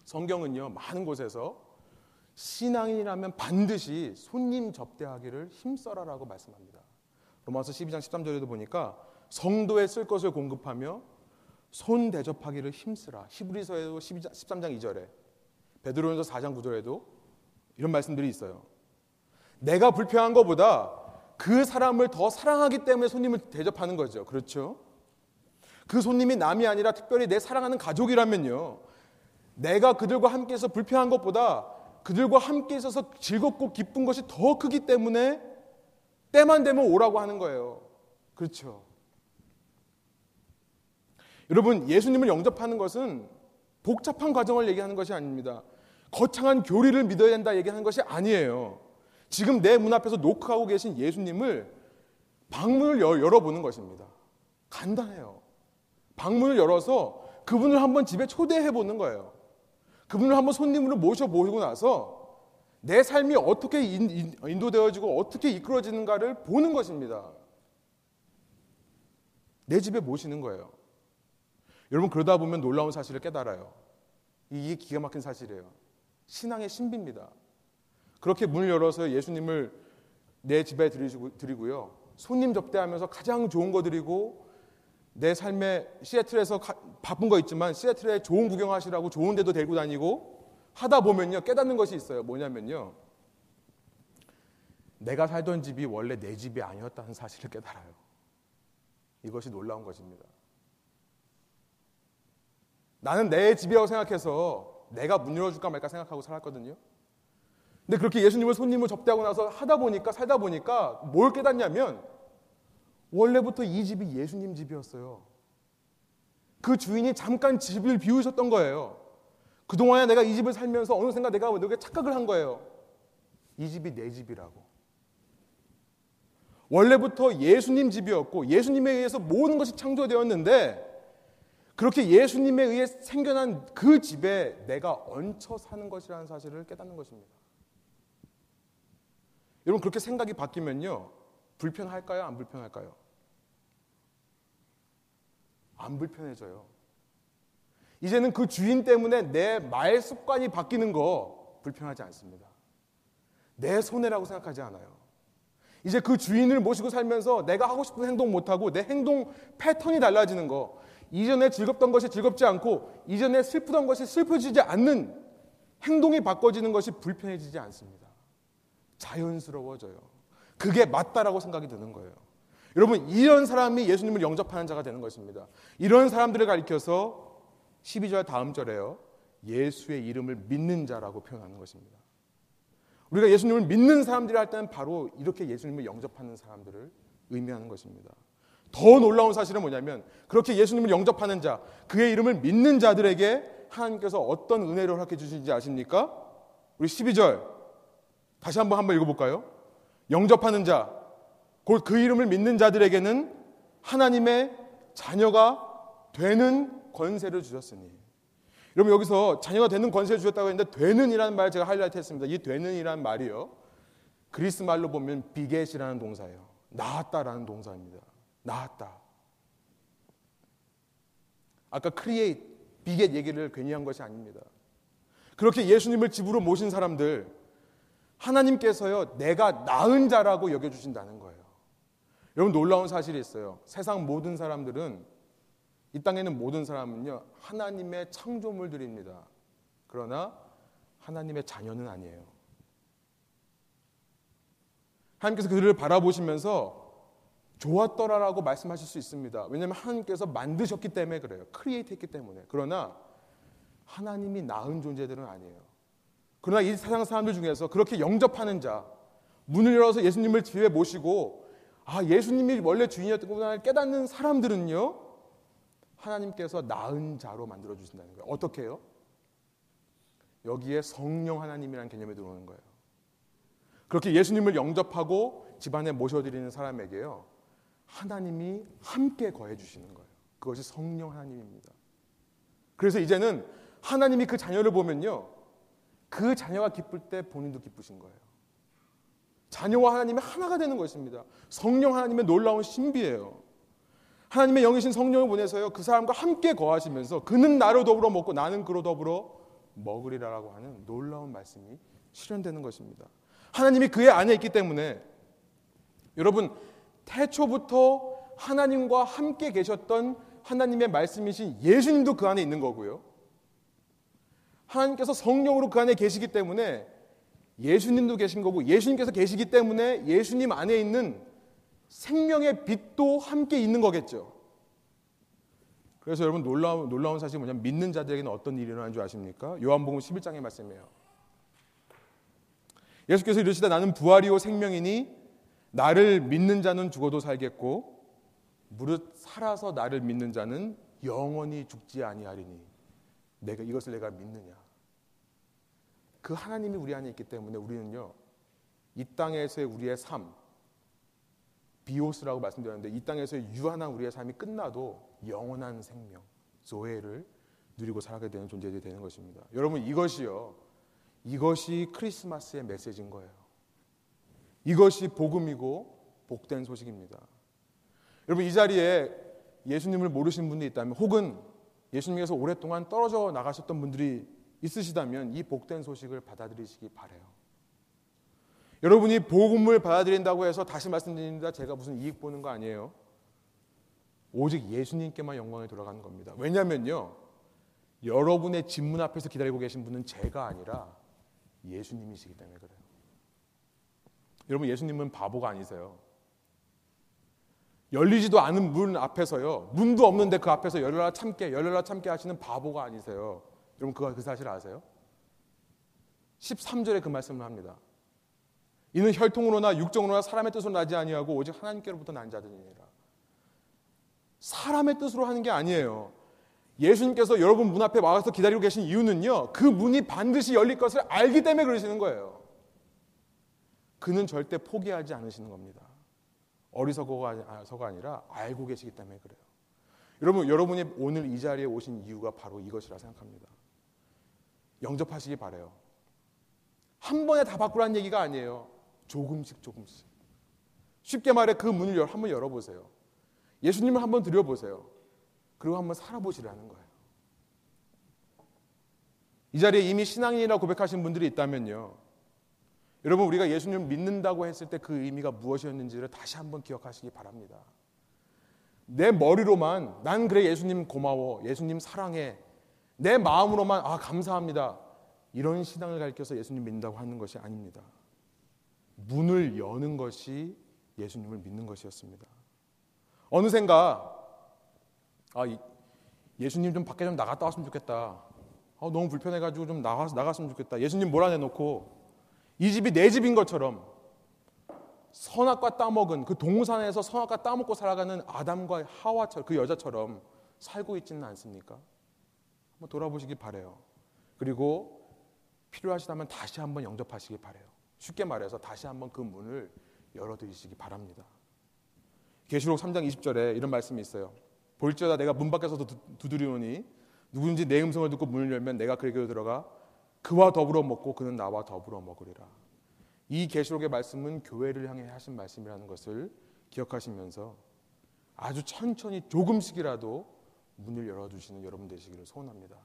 성경은요. 많은 곳에서 신앙인이라면 반드시 손님 접대하기를 힘써라라고 말씀합니다. 로마서 12장 13절에도 보니까 성도에 쓸 것을 공급하며 손 대접하기를 힘쓰라. 히브리서에도 12장, 13장 2절에 베드로전서 4장 9절에도 이런 말씀들이 있어요. 내가 불평한 것보다 그 사람을 더 사랑하기 때문에 손님을 대접하는 거죠. 그렇죠? 그 손님이 남이 아니라 특별히 내 사랑하는 가족이라면요. 내가 그들과 함께 해서 불평한 것보다 그들과 함께 있어서 즐겁고 기쁜 것이 더 크기 때문에 때만 되면 오라고 하는 거예요. 그렇죠. 여러분, 예수님을 영접하는 것은 복잡한 과정을 얘기하는 것이 아닙니다. 거창한 교리를 믿어야 된다 얘기하는 것이 아니에요. 지금 내 문 앞에서 노크하고 계신 예수님을 방문을 열어보는 것입니다. 간단해요. 방문을 열어서 그분을 한번 집에 초대해 보는 거예요. 그분을 한번 손님으로 모셔보고 나서 내 삶이 어떻게 인도되어지고 어떻게 이끌어지는가를 보는 것입니다. 내 집에 모시는 거예요. 여러분 그러다 보면 놀라운 사실을 깨달아요. 이게 기가 막힌 사실이에요. 신앙의 신비입니다. 그렇게 문을 열어서 예수님을 내 집에 드리고요. 손님 접대하면서 가장 좋은 거 드리고 내 삶에 시애틀에서 바쁜 거 있지만 시애틀에 좋은 구경하시라고 좋은 데도 데리고 다니고 하다 보면요 깨닫는 것이 있어요. 뭐냐면요. 내가 살던 집이 원래 내 집이 아니었다는 사실을 깨달아요. 이것이 놀라운 것입니다. 나는 내 집이라고 생각해서 내가 문 열어줄까 말까 생각하고 살았거든요. 근데 그렇게 예수님을 손님을 접대하고 나서 하다 보니까 살다 보니까 뭘 깨닫냐면 원래부터 이 집이 예수님 집이었어요. 그 주인이 잠깐 집을 비우셨던 거예요. 그동안에 내가 이 집을 살면서 어느 순간 내가 너게 착각을 한 거예요. 이 집이 내 집이라고. 원래부터 예수님 집이었고 예수님에 의해서 모든 것이 창조되었는데 그렇게 예수님에 의해 생겨난 그 집에 내가 얹혀 사는 것이라는 사실을 깨닫는 것입니다. 여러분 그렇게 생각이 바뀌면요. 불편할까요? 안 불편할까요? 안 불편해져요. 이제는 그 주인 때문에 내 말 습관이 바뀌는 거 불편하지 않습니다. 내 손해라고 생각하지 않아요. 이제 그 주인을 모시고 살면서 내가 하고 싶은 행동 못하고 내 행동 패턴이 달라지는 거. 이전에 즐겁던 것이 즐겁지 않고 이전에 슬프던 것이 슬퍼지지 않는 행동이 바꿔지는 것이 불편해지지 않습니다. 자연스러워져요. 그게 맞다라고 생각이 드는 거예요. 여러분, 이런 사람이 예수님을 영접하는 자가 되는 것입니다. 이런 사람들을 가리켜서 12절 다음 절에요. 예수의 이름을 믿는 자라고 표현하는 것입니다. 우리가 예수님을 믿는 사람들이 할 때는 바로 이렇게 예수님을 영접하는 사람들을 의미하는 것입니다. 더 놀라운 사실은 뭐냐면 그렇게 예수님을 영접하는 자, 그의 이름을 믿는 자들에게 하나님께서 어떤 은혜를 허락해 주신지 아십니까? 우리 12절 다시 한번 한번 읽어볼까요? 영접하는 자, 곧 그 이름을 믿는 자들에게는 하나님의 자녀가 되는 권세를 주셨으니. 여러분 여기서 자녀가 되는 권세를 주셨다고 했는데 되는이라는 말 제가 하이라이트 했습니다. 이 되는이라는 말이요. 그리스 말로 보면 비겟이라는 동사예요. 낳았다라는 동사입니다. 낳았다. 아까 create, beget 얘기를 괜히 한 것이 아닙니다. 그렇게 예수님을 집으로 모신 사람들, 하나님께서요, 내가 낳은 자라고 여겨주신다는 거예요. 여러분 놀라운 사실이 있어요. 세상 모든 사람들은, 이 땅에 있는 모든 사람은요, 하나님의 창조물들입니다. 그러나 하나님의 자녀는 아니에요. 하나님께서 그들을 바라보시면서 좋았더라라고 말씀하실 수 있습니다. 왜냐하면 하나님께서 만드셨기 때문에 그래요. create 했기 때문에. 그러나 하나님이 낳은 존재들은 아니에요. 그러나 이 세상 사람들 중에서 그렇게 영접하는 자, 문을 열어서 예수님을 집에 모시고 아, 예수님이 원래 주인이었구나 깨닫는 사람들은요. 하나님께서 낳은 자로 만들어 주신다는 거예요. 어떻게 해요? 여기에 성령 하나님이라는 개념이 들어오는 거예요. 그렇게 예수님을 영접하고 집안에 모셔드리는 사람에게요. 하나님이 함께 거해 주시는 거예요. 그것이 성령 하나님입니다. 그래서 이제는 하나님이 그 자녀를 보면요. 그 자녀가 기쁠 때 본인도 기쁘신 거예요. 자녀와 하나님이 하나가 되는 것입니다. 성령 하나님의 놀라운 신비예요. 하나님의 영이신 성령을 보내서요. 그 사람과 함께 거하시면서 그는 나로 더불어 먹고 나는 그로 더불어 먹으리라라고 하는 놀라운 말씀이 실현되는 것입니다. 하나님이 그의 안에 있기 때문에 여러분 태초부터 하나님과 함께 계셨던 하나님의 말씀이신 예수님도 그 안에 있는 거고요. 하나님께서 성령으로 그 안에 계시기 때문에 예수님도 계신 거고 예수님께서 계시기 때문에 예수님 안에 있는 생명의 빛도 함께 있는 거겠죠. 그래서 여러분 놀라운, 놀라운 사실이 뭐냐면 믿는 자들에게는 어떤 일이 일어나는 줄 아십니까? 요한복음 11장의 말씀이에요. 예수께서 이르시다 나는 부활이요 생명이니 나를 믿는 자는 죽어도 살겠고 무릇 살아서 나를 믿는 자는 영원히 죽지 아니하리니 내가 이것을 내가 믿느냐 그 하나님이 우리 안에 있기 때문에 우리는요 이 땅에서의 우리의 삶 비오스라고 말씀드렸는데 이 땅에서의 유한한 우리의 삶이 끝나도 영원한 생명 조회를 누리고 살아가게 되는 존재들이 되는 것입니다. 여러분 이것이요 이것이 크리스마스의 메시지인 거예요. 이것이 복음이고 복된 소식입니다. 여러분 이 자리에 예수님을 모르시는 분이 있다면 혹은 예수님께서 오랫동안 떨어져 나가셨던 분들이 있으시다면 이 복된 소식을 받아들이시기 바래요. 여러분이 복음을 받아들인다고 해서 다시 말씀드립니다. 제가 무슨 이익 보는 거 아니에요. 오직 예수님께만 영광이 돌아가는 겁니다. 왜냐면요. 여러분의 집문 앞에서 기다리고 계신 분은 제가 아니라 예수님이시기 때문에 그래요. 여러분 예수님은 바보가 아니세요. 열리지도 않은 문 앞에서요. 문도 없는데 그 앞에서 열려라 참게 열려라 참게 하시는 바보가 아니세요. 여러분 그거 그 사실 아세요? 13절에 그 말씀을 합니다. 이는 혈통으로나 육정으로나 사람의 뜻으로 나지 아니하고 오직 하나님께로부터 난 자들이니라. 사람의 뜻으로 하는 게 아니에요. 예수님께서 여러분 문 앞에 와서 기다리고 계신 이유는요. 그 문이 반드시 열릴 것을 알기 때문에 그러시는 거예요. 그는 절대 포기하지 않으시는 겁니다. 어리석어가 아니라 알고 계시기 때문에 그래요. 여러분, 여러분이 오늘 이 자리에 오신 이유가 바로 이것이라 생각합니다. 영접하시기 바래요. 한 번에 다 바꾸라는 얘기가 아니에요. 조금씩 조금씩. 쉽게 말해 그 문을 한번 열어보세요. 예수님을 한번 들여보세요. 그리고 한번 살아보시라는 거예요. 이 자리에 이미 신앙인이라 고백하신 분들이 있다면요. 여러분 우리가 예수님을 믿는다고 했을 때 그 의미가 무엇이었는지를 다시 한번 기억하시기 바랍니다. 내 머리로만 난 그래 예수님 고마워. 예수님 사랑해. 내 마음으로만 아 감사합니다. 이런 신앙을 가르쳐서 예수님 믿는다고 하는 것이 아닙니다. 문을 여는 것이 예수님을 믿는 것이었습니다. 어느샌가 아, 예수님 좀 밖에 좀 나갔다 왔으면 좋겠다. 아, 너무 불편해가지고 좀 나가, 나갔으면 좋겠다. 예수님 몰아내놓고 이 집이 내 집인 것처럼 선악과 따먹은 그 동산에서 선악과 따먹고 살아가는 아담과 하와처럼 그 여자처럼 살고 있지는 않습니까? 한번 돌아보시기 바래요. 그리고 필요하시다면 다시 한번 영접하시기 바래요. 쉽게 말해서 다시 한번 그 문을 열어드리시기 바랍니다. 계시록 3장 20절에 이런 말씀이 있어요. 볼지어다 내가 문 밖에서 두드리오니 누구든지 내 음성을 듣고 문을 열면 내가 그에게로 들어가 그와 더불어 먹고 그는 나와 더불어 먹으리라. 이 계시록의 말씀은 교회를 향해 하신 말씀이라는 것을 기억하시면서 아주 천천히 조금씩이라도 문을 열어주시는 여러분 되시기를 소원합니다.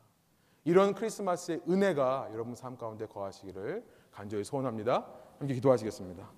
이런 크리스마스의 은혜가 여러분 삶 가운데 거하시기를 간절히 소원합니다. 함께 기도하시겠습니다.